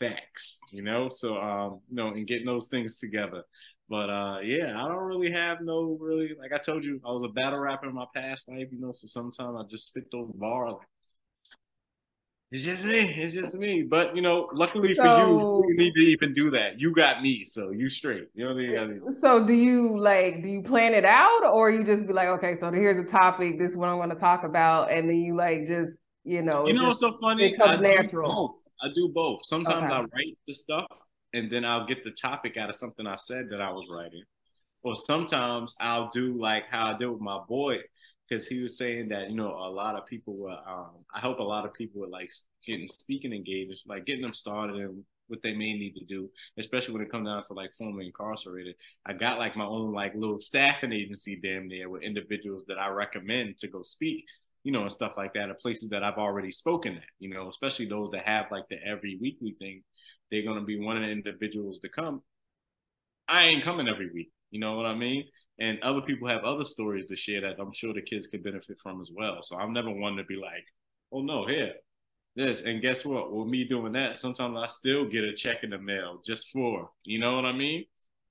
facts, you know. So um, you know, and getting those things together. But uh, yeah, I don't really have no really like I told you, I was a battle rapper in my past life, you know. So sometimes I just spit those bars. Like, it's just me. It's just me. But you know, luckily so, for you, you need to even do that. You got me, so you straight. You know what I mean? So do you like do you plan it out or you just be like, okay, so here's a topic, this is what I'm gonna talk about, and then you like just you know You know what's so funny? I natural. Do both. I do both. Sometimes okay. I write the stuff and then I'll get the topic out of something I said that I was writing. Or sometimes I'll do like how I did with my boy, because he was saying that you know a lot of people were. Um, I hope a lot of people were like getting speaking engagements, like getting them started and what they may need to do, especially when it comes down to like formerly incarcerated. I got like my own like little staffing agency damn near with individuals that I recommend to go speak, you know, and stuff like that, at places that I've already spoken at, you know, especially those that have like the every weekly thing they're gonna be one of the individuals to come. I ain't coming every week. You know what I mean? And other people have other stories to share that I'm sure the kids could benefit from as well. So I'm never one to be like, oh no, here, this. And guess what? With me doing that, sometimes I still get a check in the mail just for, you know what I mean?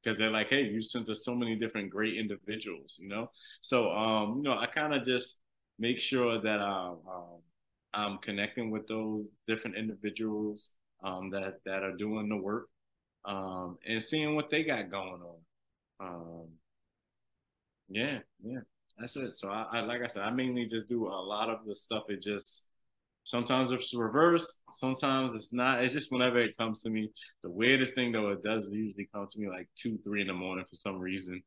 Because they're like, hey, you sent us so many different great individuals, you know? So um, you know, I kind of just make sure that um, um, I'm connecting with those different individuals um, that that are doing the work um, and seeing what they got going on. Um, yeah, yeah, that's it. So I, I, like I said, I mainly just do a lot of the stuff. It just sometimes it's reverse, sometimes it's not. It's just whenever it comes to me. The weirdest thing though, it does usually come to me like two, three in the morning for some reason.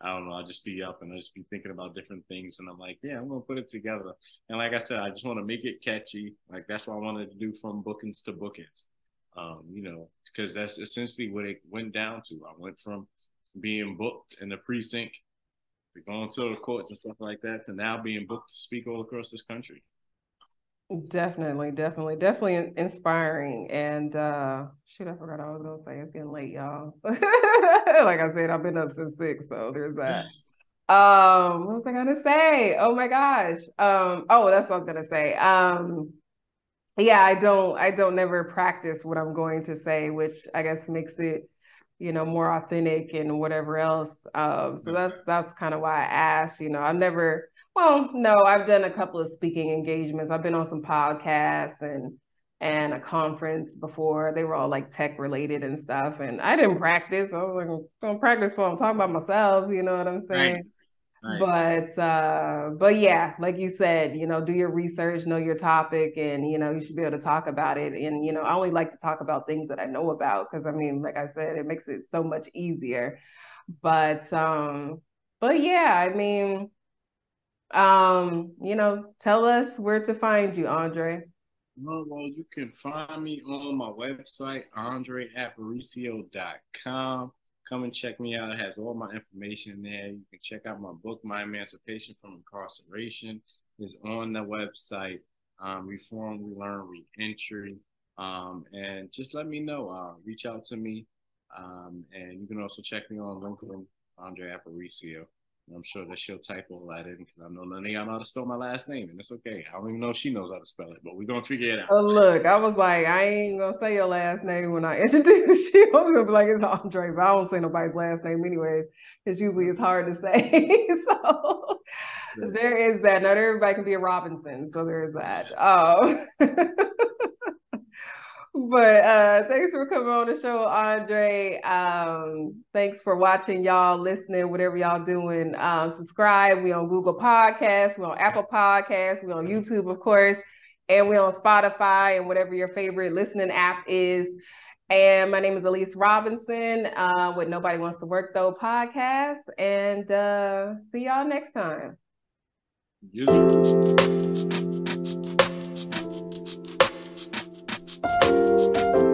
I don't know. I'll just be up and I'll just be thinking about different things. And I'm like, yeah, I'm going to put it together. And like I said, I just want to make it catchy. Like that's what I wanted to do from bookings to bookings. Um, you know, because that's essentially what it went down to. I went from being booked in the precinct to going to the courts and stuff like that to now being booked to speak all across this country. Definitely, definitely, definitely inspiring. And uh shit, I forgot I was gonna say. It's getting late, y'all. like I said, I've been up since six, so there's that. Um, what was I gonna say? Oh my gosh. Um, oh, that's what I was gonna say. Um, yeah, I don't, I don't never practice what I'm going to say, which I guess makes it, you know, more authentic and whatever else. Um, so that's that's kind of why I asked. You know, I've never well, no, I've done a couple of speaking engagements. I've been on some podcasts and and a conference before. They were all like tech related and stuff. And I didn't practice. I was like, gonna practice for I'm talking about myself, you know what I'm saying? Right. Right. But uh but yeah, like you said, you know, do your research, know your topic, and you know, you should be able to talk about it. And you know, I only like to talk about things that I know about because I mean, like I said, it makes it so much easier. But um, but yeah, I mean, um, you know, tell us where to find you, Andre. Well, you can find me on my website, andreapparicio.com. Come and check me out. It has all my information there. You can check out my book, My Emancipation from Incarceration, is on the website. Um, Reform, Relearn, Reentry. Um, and just let me know. Uh, reach out to me. Um, and you can also check me on LinkedIn, Andre Apparicio. I'm sure that she'll type all that in because I know none of y'all know how to spell my last name, and it's okay. I don't even know if she knows how to spell it, but we're gonna figure it out. Oh, look, I was like, I ain't gonna say your last name when I introduce you. I was gonna be like, it's Andre, but I don't say nobody's last name anyways, because usually it's hard to say. so there is that. Not everybody can be a Robinson, so there is that. Um, but uh thanks for coming on the show, Andre. Um, thanks for watching, y'all, listening, whatever y'all doing. Um, subscribe. We on Google Podcasts, we on Apple Podcasts, we on YouTube, of course, and we on Spotify and whatever your favorite listening app is. And my name is Elyse Robinson uh, with Nobody Wants to Work Though podcast. And uh, see y'all next time. Yes. you